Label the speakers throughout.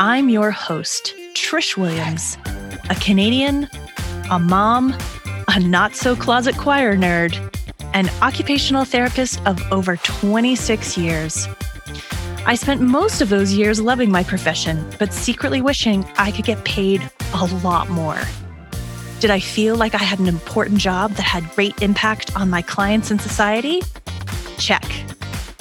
Speaker 1: I'm your host, Trish Williams, a Canadian, a mom, a not so closet choir nerd, an occupational therapist of over 26 years. I spent most of those years loving my profession, but secretly wishing I could get paid a lot more. Did I feel like I had an important job that had great impact on my clients and society? Check.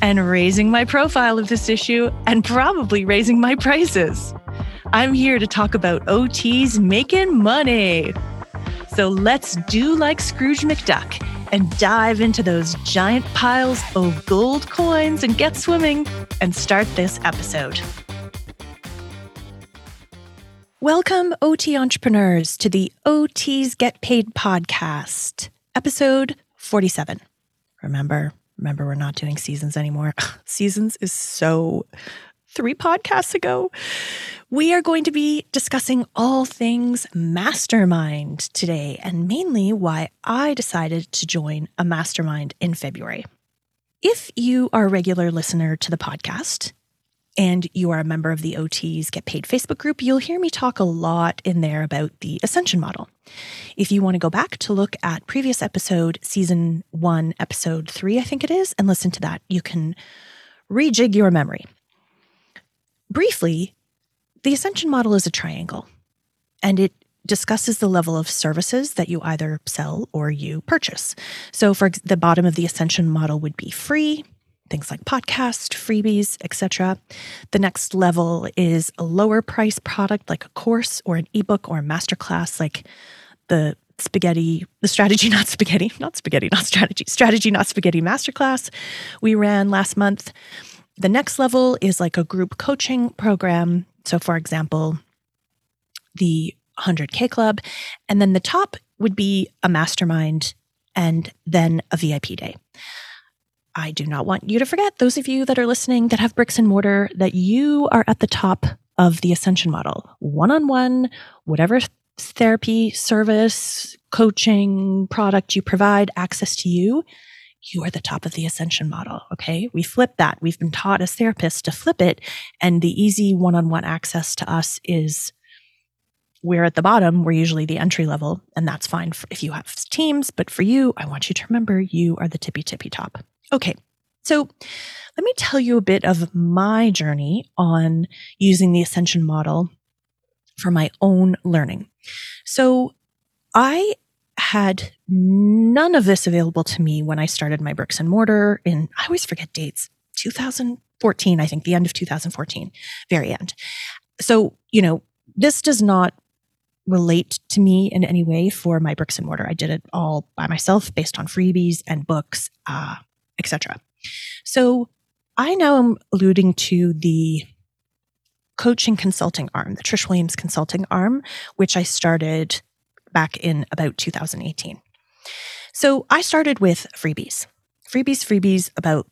Speaker 1: and raising my profile of this issue and probably raising my prices. I'm here to talk about OTs making money. So let's do like Scrooge McDuck and dive into those giant piles of gold coins and get swimming and start this episode. Welcome, OT entrepreneurs, to the OTs Get Paid podcast, episode 47. Remember, Remember, we're not doing seasons anymore. seasons is so three podcasts ago. We are going to be discussing all things mastermind today, and mainly why I decided to join a mastermind in February. If you are a regular listener to the podcast, and you are a member of the OTs Get Paid Facebook group, you'll hear me talk a lot in there about the Ascension model. If you want to go back to look at previous episode, season one, episode three, I think it is, and listen to that, you can rejig your memory. Briefly, the Ascension model is a triangle, and it discusses the level of services that you either sell or you purchase. So, for the bottom of the Ascension model would be free, things like podcast, freebies, etc. The next level is a lower price product like a course or an ebook or a masterclass like the spaghetti, the strategy not spaghetti, not spaghetti, not strategy, strategy not spaghetti masterclass we ran last month. The next level is like a group coaching program. So for example, the 100K club. And then the top would be a mastermind and then a VIP day. I do not want you to forget, those of you that are listening that have bricks and mortar, that you are at the top of the ascension model. One on one, whatever therapy, service, coaching product you provide access to you, you are the top of the ascension model. Okay. We flip that. We've been taught as therapists to flip it. And the easy one on one access to us is we're at the bottom. We're usually the entry level. And that's fine if you have teams. But for you, I want you to remember you are the tippy tippy top. Okay, so let me tell you a bit of my journey on using the Ascension model for my own learning. So I had none of this available to me when I started my bricks and mortar in, I always forget dates, 2014, I think, the end of 2014, very end. So, you know, this does not relate to me in any way for my bricks and mortar. I did it all by myself based on freebies and books. Uh, etc. So I now am alluding to the coaching consulting arm, the Trish Williams consulting arm, which I started back in about 2018. So I started with freebies. Freebies, freebies about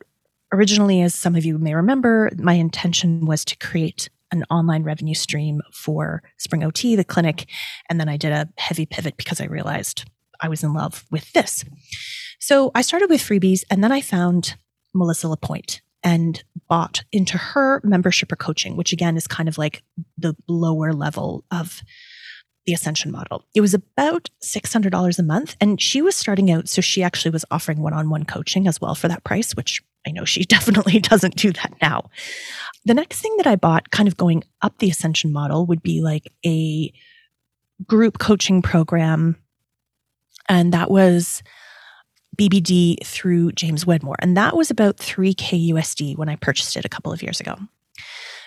Speaker 1: originally, as some of you may remember, my intention was to create an online revenue stream for Spring OT, the clinic. And then I did a heavy pivot because I realized I was in love with this. So I started with freebies and then I found Melissa Lapointe and bought into her membership or coaching, which again is kind of like the lower level of the Ascension model. It was about $600 a month. And she was starting out. So she actually was offering one on one coaching as well for that price, which I know she definitely doesn't do that now. the next thing that I bought, kind of going up the ascension model, would be like a group coaching program. And that was BBD through James Wedmore. And that was about 3K USD when I purchased it a couple of years ago.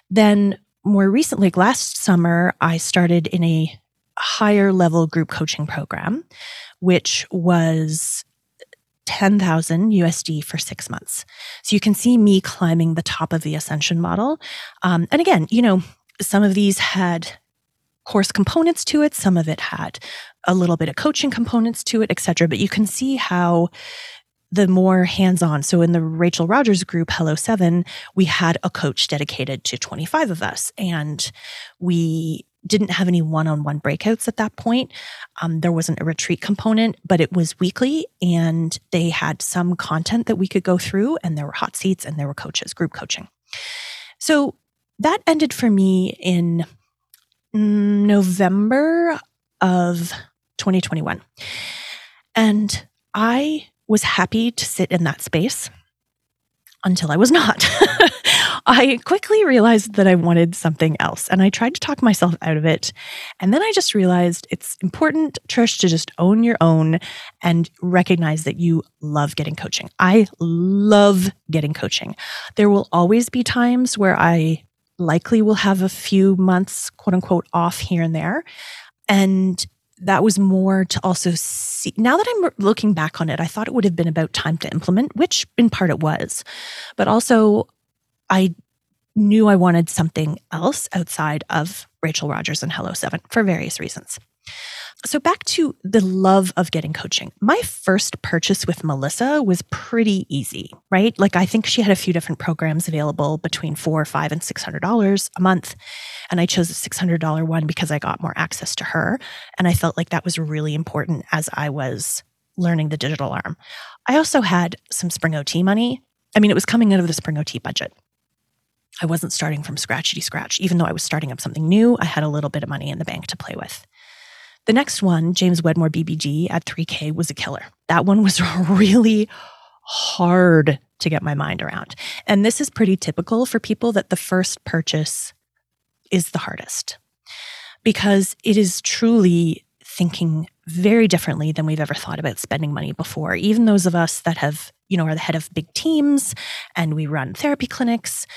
Speaker 1: Then, more recently, like last summer, I started in a higher level group coaching program, which was 10,000 USD for six months. So you can see me climbing the top of the ascension model. Um, and again, you know, some of these had course components to it, some of it had a little bit of coaching components to it, etc. But you can see how the more hands on. So in the Rachel Rogers group, Hello Seven, we had a coach dedicated to 25 of us. And we didn't have any one on one breakouts at that point. Um, there wasn't a retreat component, but it was weekly and they had some content that we could go through, and there were hot seats and there were coaches, group coaching. So that ended for me in November of 2021. And I was happy to sit in that space until I was not. I quickly realized that I wanted something else and I tried to talk myself out of it. And then I just realized it's important, Trish, to just own your own and recognize that you love getting coaching. I love getting coaching. There will always be times where I likely will have a few months, quote unquote, off here and there. And that was more to also see. Now that I'm looking back on it, I thought it would have been about time to implement, which in part it was. But also, I knew I wanted something else outside of Rachel Rogers and Hello Seven for various reasons. So, back to the love of getting coaching. My first purchase with Melissa was pretty easy, right? Like, I think she had a few different programs available between four, five, and six hundred dollars a month. And I chose the six hundred dollar one because I got more access to her. And I felt like that was really important as I was learning the digital arm. I also had some Spring OT money. I mean, it was coming out of the Spring OT budget. I wasn't starting from scratchity scratch. Even though I was starting up something new, I had a little bit of money in the bank to play with. The next one, James Wedmore BBD at 3K, was a killer. That one was really hard to get my mind around. And this is pretty typical for people that the first purchase is the hardest because it is truly thinking very differently than we've ever thought about spending money before. Even those of us that have, you know, are the head of big teams and we run therapy clinics,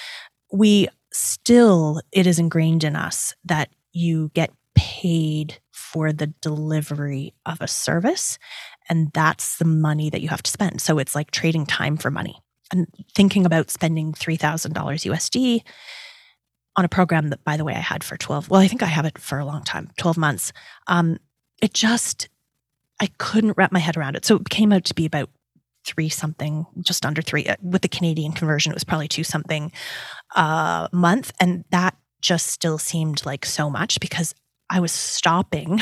Speaker 1: we still, it is ingrained in us that you get paid for the delivery of a service. And that's the money that you have to spend. So it's like trading time for money. And thinking about spending $3,000 USD on a program that, by the way, I had for 12, well, I think I have it for a long time, 12 months. Um, it just, I couldn't wrap my head around it. So it came out to be about three something, just under three. Uh, with the Canadian conversion, it was probably two something a uh, month. And that just still seemed like so much because I was stopping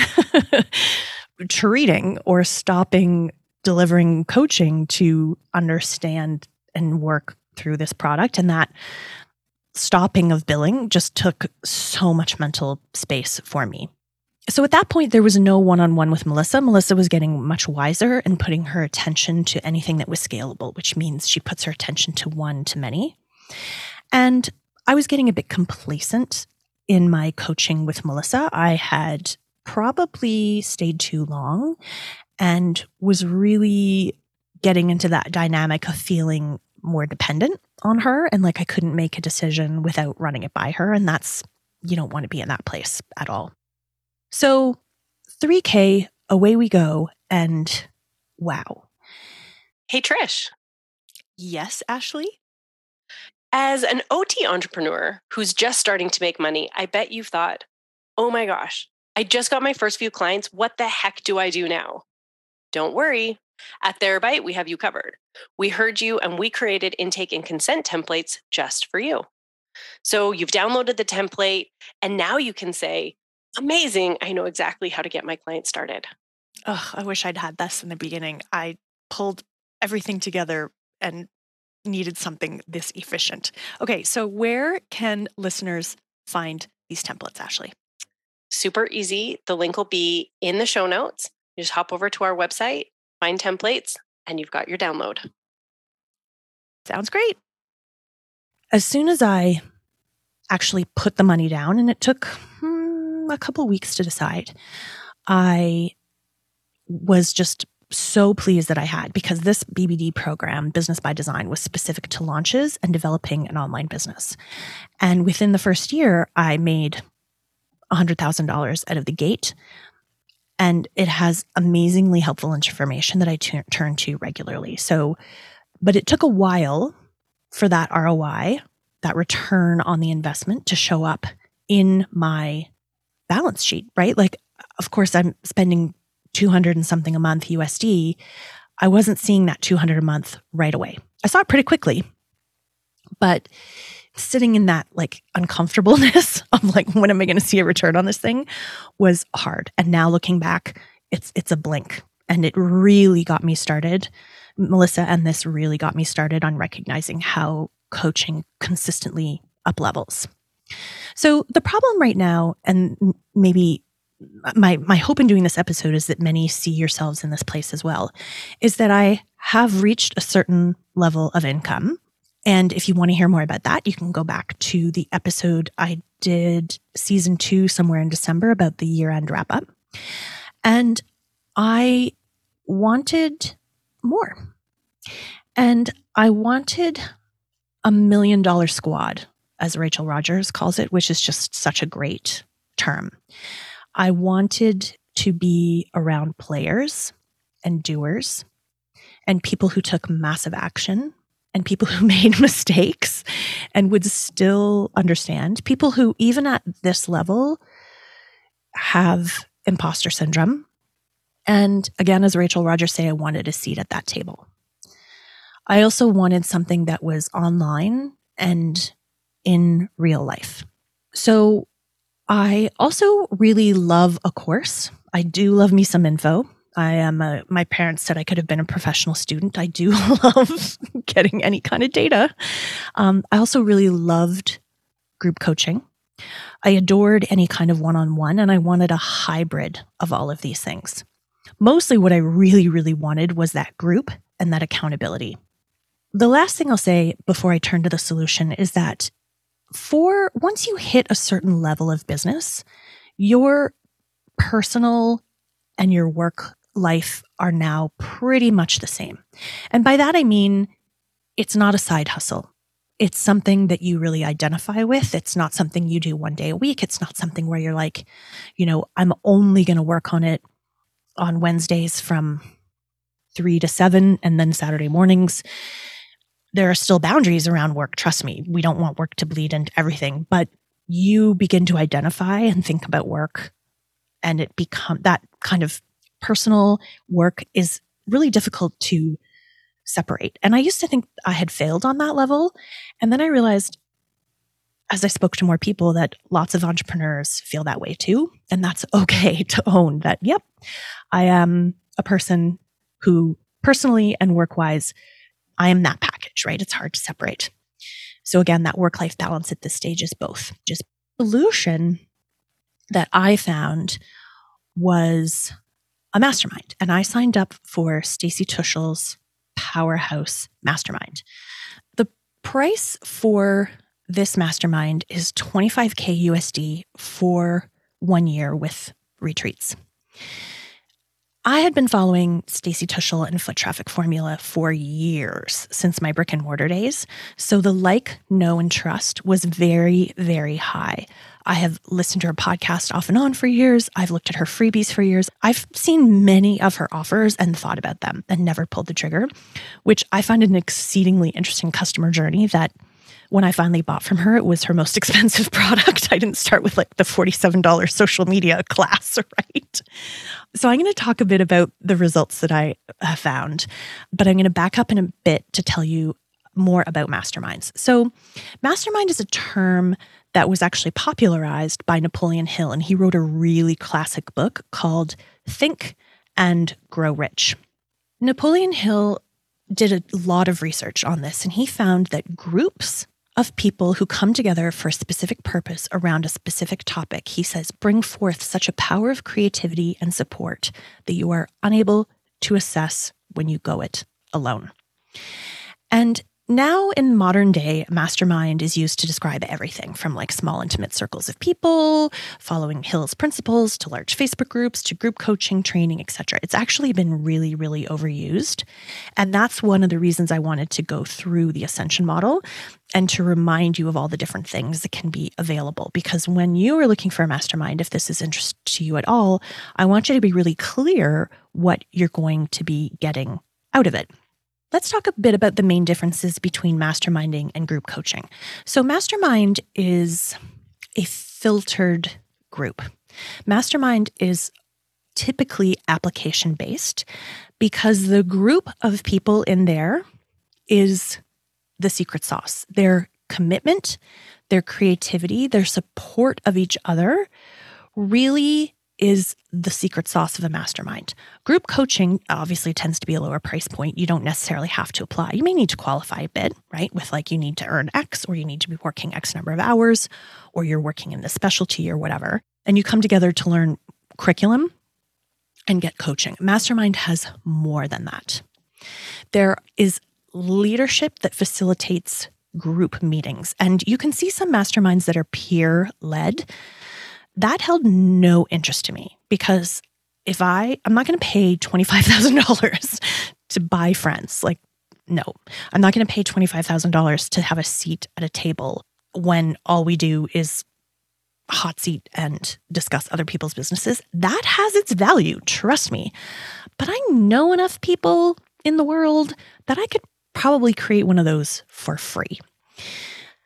Speaker 1: treating or stopping delivering coaching to understand and work through this product. And that stopping of billing just took so much mental space for me. So at that point, there was no one on one with Melissa. Melissa was getting much wiser and putting her attention to anything that was scalable, which means she puts her attention to one to many. And I was getting a bit complacent in my coaching with Melissa, I had probably stayed too long and was really getting into that dynamic of feeling more dependent on her and like I couldn't make a decision without running it by her. And that's, you don't want to be in that place at all. So 3K, away we go. And wow.
Speaker 2: Hey, Trish.
Speaker 1: Yes, Ashley.
Speaker 2: As an OT entrepreneur who's just starting to make money, I bet you've thought, oh my gosh, I just got my first few clients. What the heck do I do now? Don't worry. At Therabyte, we have you covered. We heard you and we created intake and consent templates just for you. So you've downloaded the template and now you can say, amazing, I know exactly how to get my client started.
Speaker 1: Oh, I wish I'd had this in the beginning. I pulled everything together and needed something this efficient. Okay, so where can listeners find these templates, Ashley?
Speaker 2: Super easy. The link will be in the show notes. You just hop over to our website, find templates, and you've got your download.
Speaker 1: Sounds great. As soon as I actually put the money down, and it took hmm, a couple weeks to decide. I was just so pleased that I had because this BBD program, Business by Design, was specific to launches and developing an online business. And within the first year, I made $100,000 out of the gate. And it has amazingly helpful information that I t- turn to regularly. So, but it took a while for that ROI, that return on the investment to show up in my balance sheet, right? Like, of course, I'm spending 200 and something a month USD. I wasn't seeing that 200 a month right away. I saw it pretty quickly, but sitting in that like uncomfortableness of like when am I going to see a return on this thing was hard. And now looking back, it's it's a blink and it really got me started. Melissa and this really got me started on recognizing how coaching consistently up levels. So the problem right now and maybe my my hope in doing this episode is that many see yourselves in this place as well is that I have reached a certain level of income and if you want to hear more about that, you can go back to the episode I did season two somewhere in December about the year end wrap up. And I wanted more. And I wanted a million dollar squad, as Rachel rogers calls it, which is just such a great term. I wanted to be around players and doers and people who took massive action and people who made mistakes and would still understand. People who, even at this level, have imposter syndrome. And again, as Rachel Rogers say, I wanted a seat at that table. I also wanted something that was online and in real life. So I also really love a course. I do love me some info. I am a, my parents said I could have been a professional student. I do love getting any kind of data. Um, I also really loved group coaching. I adored any kind of one on one, and I wanted a hybrid of all of these things. Mostly, what I really, really wanted was that group and that accountability. The last thing I'll say before I turn to the solution is that for once you hit a certain level of business, your personal and your work life are now pretty much the same. And by that, I mean, it's not a side hustle. It's something that you really identify with. It's not something you do one day a week. It's not something where you're like, you know, I'm only going to work on it on Wednesdays from three to seven and then Saturday mornings. There are still boundaries around work. Trust me, we don't want work to bleed into everything, but you begin to identify and think about work and it become that kind of personal work is really difficult to separate. And I used to think I had failed on that level. And then I realized as I spoke to more people that lots of entrepreneurs feel that way too. And that's okay to own that, yep, I am a person who personally and work wise, I am that package, right? It's hard to separate. So again, that work life balance at this stage is both. Just solution that I found was a mastermind. And I signed up for Stacy Tuschl's Powerhouse Mastermind. The price for this mastermind is 25K USD for one year with retreats. I had been following Stacy Tuschl and Foot Traffic Formula for years since my brick and mortar days. So the like, know, and trust was very, very high. I have listened to her podcast off and on for years. I've looked at her freebies for years. I've seen many of her offers and thought about them and never pulled the trigger, which I find an exceedingly interesting customer journey that when I finally bought from her, it was her most expensive product. I didn't start with like the $47 social media class, right? So I'm going to talk a bit about the results that I have found, but I'm going to back up in a bit to tell you more about masterminds. So, mastermind is a term that was actually popularized by Napoleon Hill. And he wrote a really classic book called Think and Grow Rich. Napoleon Hill did a lot of research on this, and he found that groups of people who come together for a specific purpose around a specific topic, he says, bring forth such a power of creativity and support that you are unable to assess when you go it alone. And now in modern day, mastermind is used to describe everything from like small, intimate circles of people, following Hill's principles, to large Facebook groups, to group coaching, training, etc. It's actually been really, really overused. And that's one of the reasons I wanted to go through the ascension model and to remind you of all the different things that can be available. Because when you are looking for a mastermind, if this is interest to you at all, I want you to be really clear what you're going to be getting out of it. Let's talk a bit about the main differences between masterminding and group coaching. So, mastermind is a filtered group. Mastermind is typically application based because the group of people in there is the secret sauce. Their commitment, their creativity, their support of each other really is the secret sauce of a mastermind. Group coaching obviously tends to be a lower price point. You don't necessarily have to apply. You may need to qualify a bit, right? With like you need to earn X or you need to be working X number of hours or you're working in the specialty or whatever. And you come together to learn curriculum and get coaching. Mastermind has more than that. There is leadership that facilitates group meetings. And you can see some masterminds that are peer led that held no interest to me because if I, I'm not going to pay $25,000 to buy friends. Like, no, I'm not going to pay $25,000 to have a seat at a table when all we do is hot seat and discuss other people's businesses. That has its value, trust me. But I know enough people in the world that I could probably create one of those for free.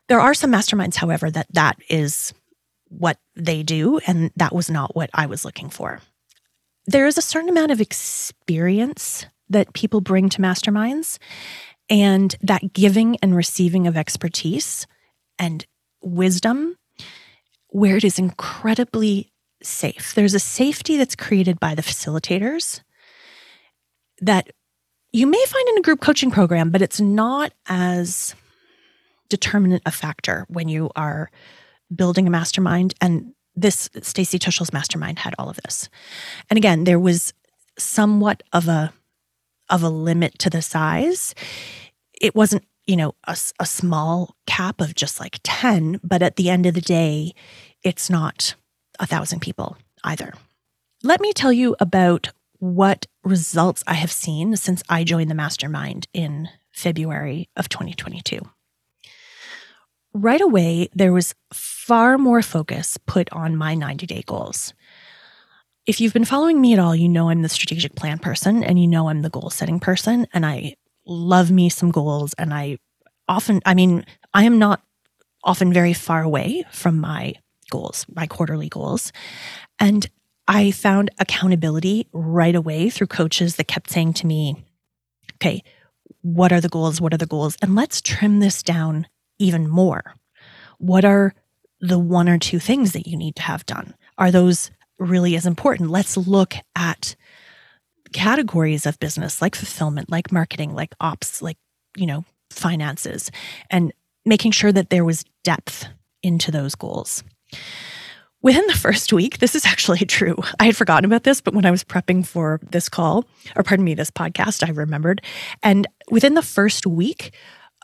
Speaker 1: There are some masterminds, however, that that is what they do, and that was not what I was looking for. There is a certain amount of experience that people bring to masterminds, and that giving and receiving of expertise and wisdom where it is incredibly safe. There's a safety that's created by the facilitators that you may find in a group coaching program, but it's not as determinant a factor when you are building a mastermind. And this Stacy Tuschl's mastermind had all of this. And again, there was somewhat of a of a limit to the size. It wasn't, you know, a, a small cap of just like 10, but at the end of the day, it's not a thousand people either. Let me tell you about what results I have seen since I joined the mastermind in February of 2022 right away, there was far more focus put on my 90 day goals. If you've been following me at all, you know I'm the strategic plan person and you know I'm the goal setting person. And I love me some goals. And I often, I mean, I am not often very far away from my goals, my quarterly goals. And I found accountability right away through coaches that kept saying to me, okay, what are the goals? What are the goals? And let's trim this down even more? What are the one or two things that you need to have done? Are those really as important? Let's look at categories of business like fulfillment, like marketing, like ops, like, you know, finances, and making sure that there was depth into those goals. Within the first week, this is actually true. I had forgotten about this, but when I was prepping for this call, or pardon me, this podcast, I remembered. And within the first week,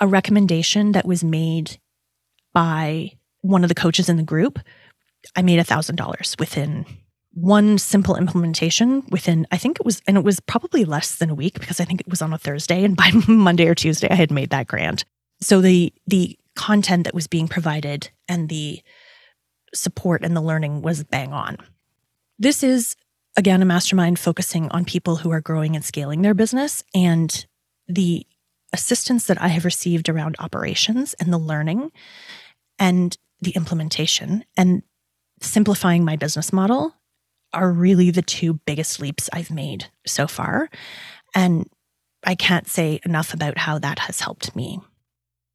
Speaker 1: a recommendation that was made by one of the coaches in the group, I made a thousand dollars within one simple implementation within I think it was and it was probably less than a week because I think it was on a Thursday and by Monday or Tuesday I had made that grant. So the the content that was being provided and the support and the learning was bang on. This is again a mastermind focusing on people who are growing and scaling their business and the assistance that I have received around operations and the learning and the implementation and simplifying my business model are really the two biggest leaps I've made so far. And I can't say enough about how that has helped me.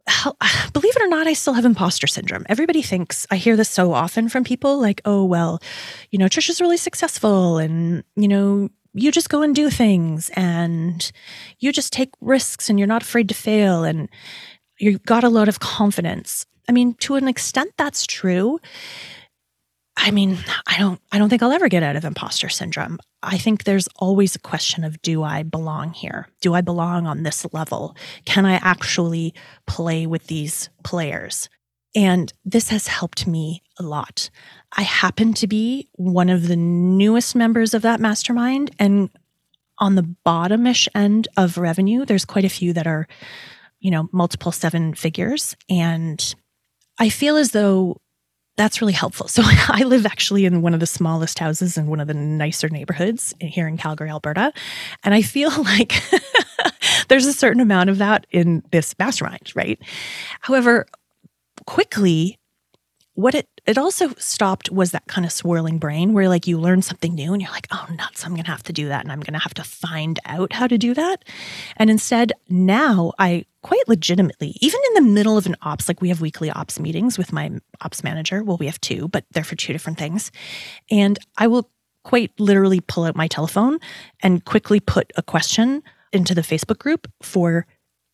Speaker 1: Believe it or not, I still have imposter syndrome. Everybody thinks, I hear this so often from people like, oh, well, you know, Trisha's really successful and, you know, you just go and do things and you just take risks and you're not afraid to fail and you've got a lot of confidence. I mean, to an extent, that's true. I mean, I don't I don't think I'll ever get out of imposter syndrome. I think there's always a question of do I belong here? Do I belong on this level? Can I actually play with these players? And this has helped me a lot. I happen to be one of the newest members of that mastermind. And on the bottomish end of revenue, there's quite a few that are, you know, multiple seven figures. And I feel as though that's really helpful. So I live actually in one of the smallest houses in one of the nicer neighborhoods here in Calgary, Alberta. And I feel like there's a certain amount of that in this mastermind, right? However, quickly, what it it also stopped was that kind of swirling brain where like you learn something new and you're like, oh nuts, I'm gonna have to do that and I'm gonna have to find out how to do that. And instead, now I quite legitimately, even in the middle of an ops, like we have weekly ops meetings with my ops manager. Well, we have two, but they're for two different things. And I will quite literally pull out my telephone and quickly put a question into the Facebook group for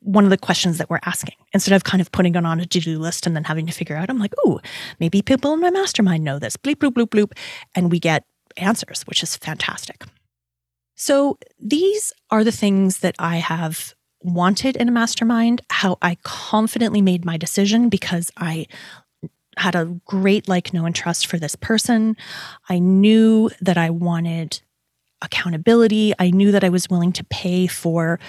Speaker 1: one of the questions that we're asking. Instead of kind of putting it on a to-do list and then having to figure out i'm like oh maybe people in my mastermind know this. Bleep bloop bloop bloop. And we get answers which is fantastic. So these are the things that i have wanted in a mastermind how i confidently made my decision because i had a great like know and trust for this person. I knew that i wanted accountability. I knew that I was willing to pay for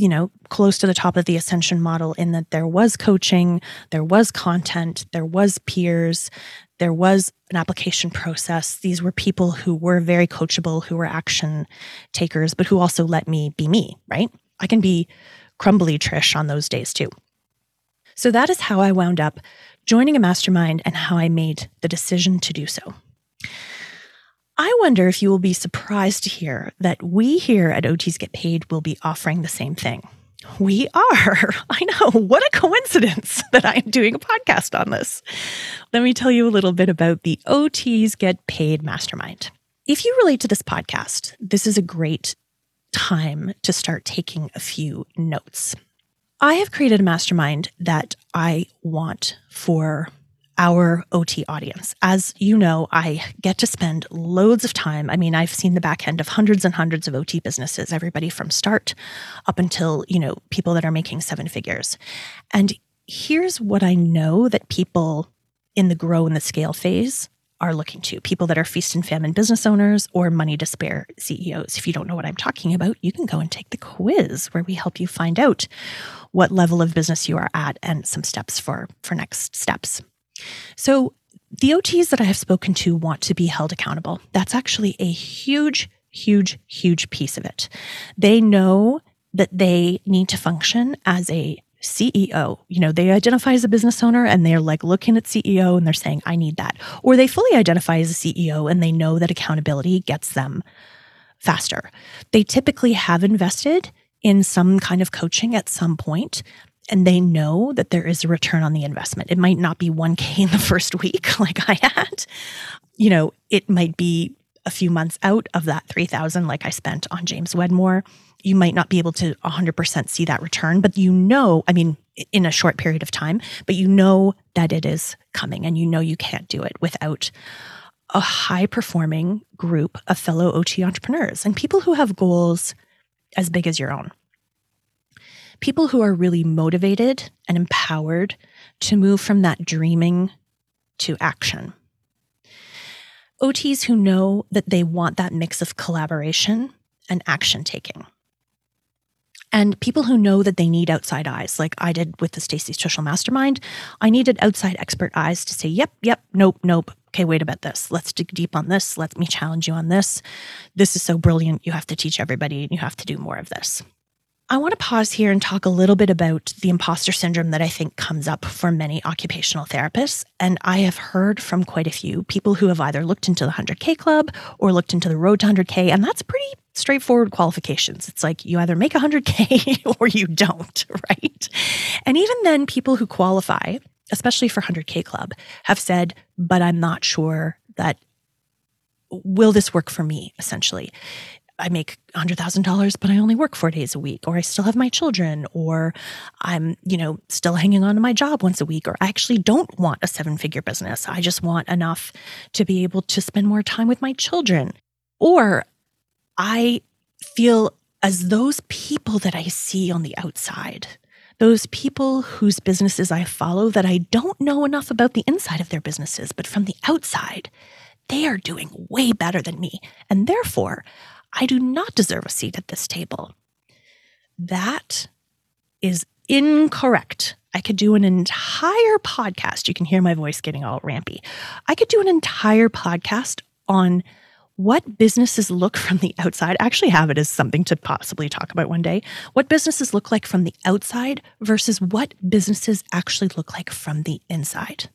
Speaker 1: you know, close to the top of the ascension model in that there was coaching, there was content, there was peers, there was an application process. These were people who were very coachable, who were action takers, but who also let me be me, right? I can be crumbly Trish on those days too. So that is how I wound up joining a mastermind and how I made the decision to do so. I wonder if you will be surprised to hear that we here at OTs Get Paid will be offering the same thing. We are. I know. What a coincidence that I'm doing a podcast on this. Let me tell you a little bit about the OTs Get Paid Mastermind. If you relate to this podcast, this is a great time to start taking a few notes. I have created a mastermind that I want for our OT audience. As you know, I get to spend loads of time. I mean, I've seen the back end of hundreds and hundreds of OT businesses, everybody from start up until, you know, people that are making seven figures. And here's what I know that people in the grow and the scale phase are looking to people that are feast and famine business owners or money spare CEOs. If you don't know what I'm talking about, you can go and take the quiz where we help you find out what level of business you are at and some steps for for next steps. So, the OTs that I have spoken to want to be held accountable. That's actually a huge, huge, huge piece of it. They know that they need to function as a CEO. You know, they identify as a business owner and they're like looking at CEO and they're saying, I need that. Or they fully identify as a CEO and they know that accountability gets them faster. They typically have invested in some kind of coaching at some point and they know that there is a return on the investment. It might not be 1K in the first week like I had. You know, it might be a few months out of that 3000 like I spent on James Wedmore. You might not be able to 100% see that return, but you know, I mean, in a short period of time, but you know that it is coming and you know you can't do it without a high performing group of fellow OT entrepreneurs and people who have goals as big as your own people who are really motivated and empowered to move from that dreaming to action. OTs who know that they want that mix of collaboration and action taking. And people who know that they need outside eyes, like I did with the Stacy Tuschl Mastermind. I needed outside expert eyes to say, yep, yep, nope, nope. Okay, wait about this. Let's dig deep on this. Let me challenge you on this. This is so brilliant. You have to teach everybody and you have to do more of this. I want to pause here and talk a little bit about the imposter syndrome that I think comes up for many occupational therapists. And I have heard from quite a few people who have either looked into the 100K club or looked into the road to 100K. And that's pretty straightforward qualifications. It's like you either make 100K or you don't, right? And even then, people who qualify, especially for 100K club, have said, but I'm not sure that will this work for me, essentially I make $100,000, but I only work four days a week, or I still have my children, or I'm, you know, still hanging on to my job once a week, or I actually don't want a seven figure business. I just want enough to be able to spend more time with my children. Or I feel as those people that I see on the outside, those people whose businesses I follow that I don't know enough about the inside of their businesses, but from the outside, they are doing way better than me. And therefore, I do not deserve a seat at this table. That is incorrect. I could do an entire podcast. You can hear my voice getting all rampy. I could do an entire podcast on what businesses look from the outside. I actually have it as something to possibly talk about one day. What businesses look like from the outside versus what businesses actually look like from the inside.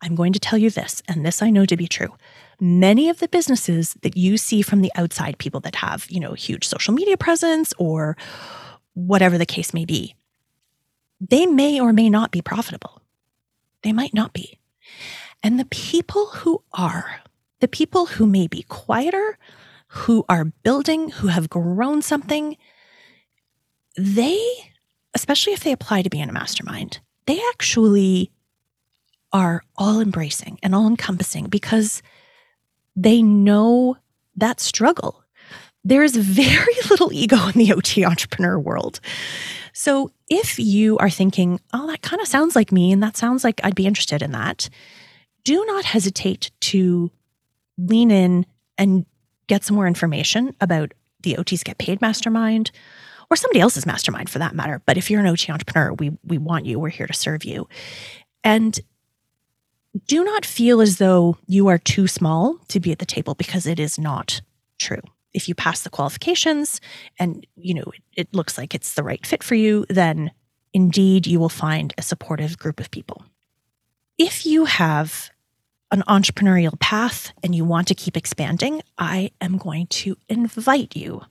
Speaker 1: I'm going to tell you this, and this I know to be true many of the businesses that you see from the outside, people that have, you know, huge social media presence or whatever the case may be, they may or may not be profitable. They might not be. And the people who are, the people who may be quieter, who are building, who have grown something, they, especially if they apply to be in a mastermind, they actually are all embracing and all encompassing because they know that struggle. There is very little ego in the OT entrepreneur world. So if you are thinking, oh, that kind of sounds like me, and that sounds like I'd be interested in that, do not hesitate to lean in and get some more information about the OTs Get Paid Mastermind or somebody else's mastermind for that matter. But if you're an OT entrepreneur, we, we want you, we're here to serve you. And do not feel as though you are too small to be at the table because it is not true. If you pass the qualifications and you know it, it looks like it's the right fit for you, then indeed you will find a supportive group of people. If you have an entrepreneurial path and you want to keep expanding, I am going to invite you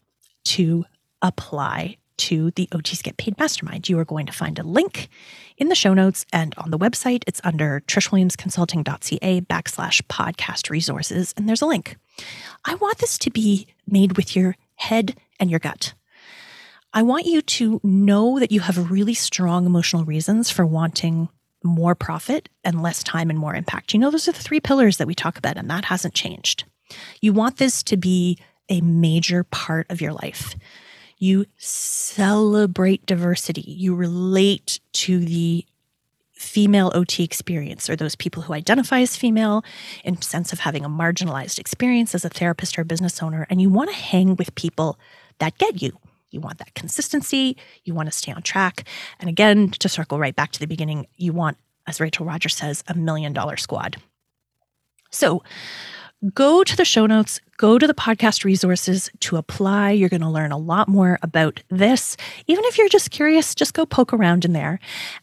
Speaker 1: to apply to the OTs Get Paid Mastermind. You are going to find a link in the show notes and on the website. It's under trishwilliamsconsulting.ca backslash podcast resources, and there's a link. I want this to be made with your head and your gut. I want you to know that you have really strong emotional reasons for wanting more profit and less time and more impact. You know, those are the three pillars that we talk about, and that hasn't changed. You want this to be a major part of your life. You celebrate diversity. You relate to the female OT experience or those people who identify as female in sense of having a marginalized experience as a therapist or a business owner. And you want to hang with people that get you. You want that consistency. You want to stay on track. And again, to circle right back to the beginning, you want, as Rachel Rogers says, a million dollar squad. So, go to the show notes, go to the podcast resources to apply. You're going to learn a lot more about this. Even if you're just curious, just go poke around in there.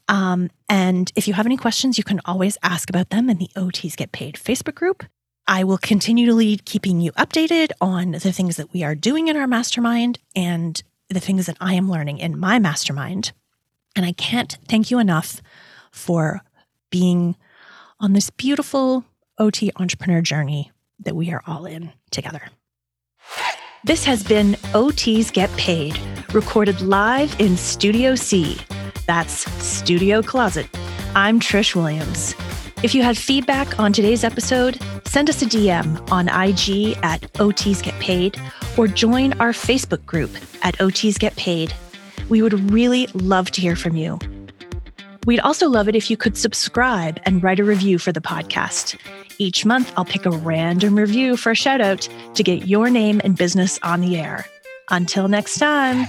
Speaker 1: Um, and if you have any questions, you can always ask about them in the OTs Get Paid Facebook group. I will continually keeping you updated on the things that we are doing in our mastermind and the things that I am learning in my mastermind. And I can't thank you enough for being on this beautiful OT entrepreneur journey that we are all in together. This has been OTs Get Paid, recorded live in Studio C. That's Studio Closet. I'm Trish Williams. If you have feedback on today's episode, send us a DM on IG at OTs Get Paid or join our Facebook group at OTs Get Paid. We would really love to hear from you. We'd also love it if you could subscribe and write a review for the podcast. Each month, I'll pick a random review for a shout out to get your name and business on the air. Until next time.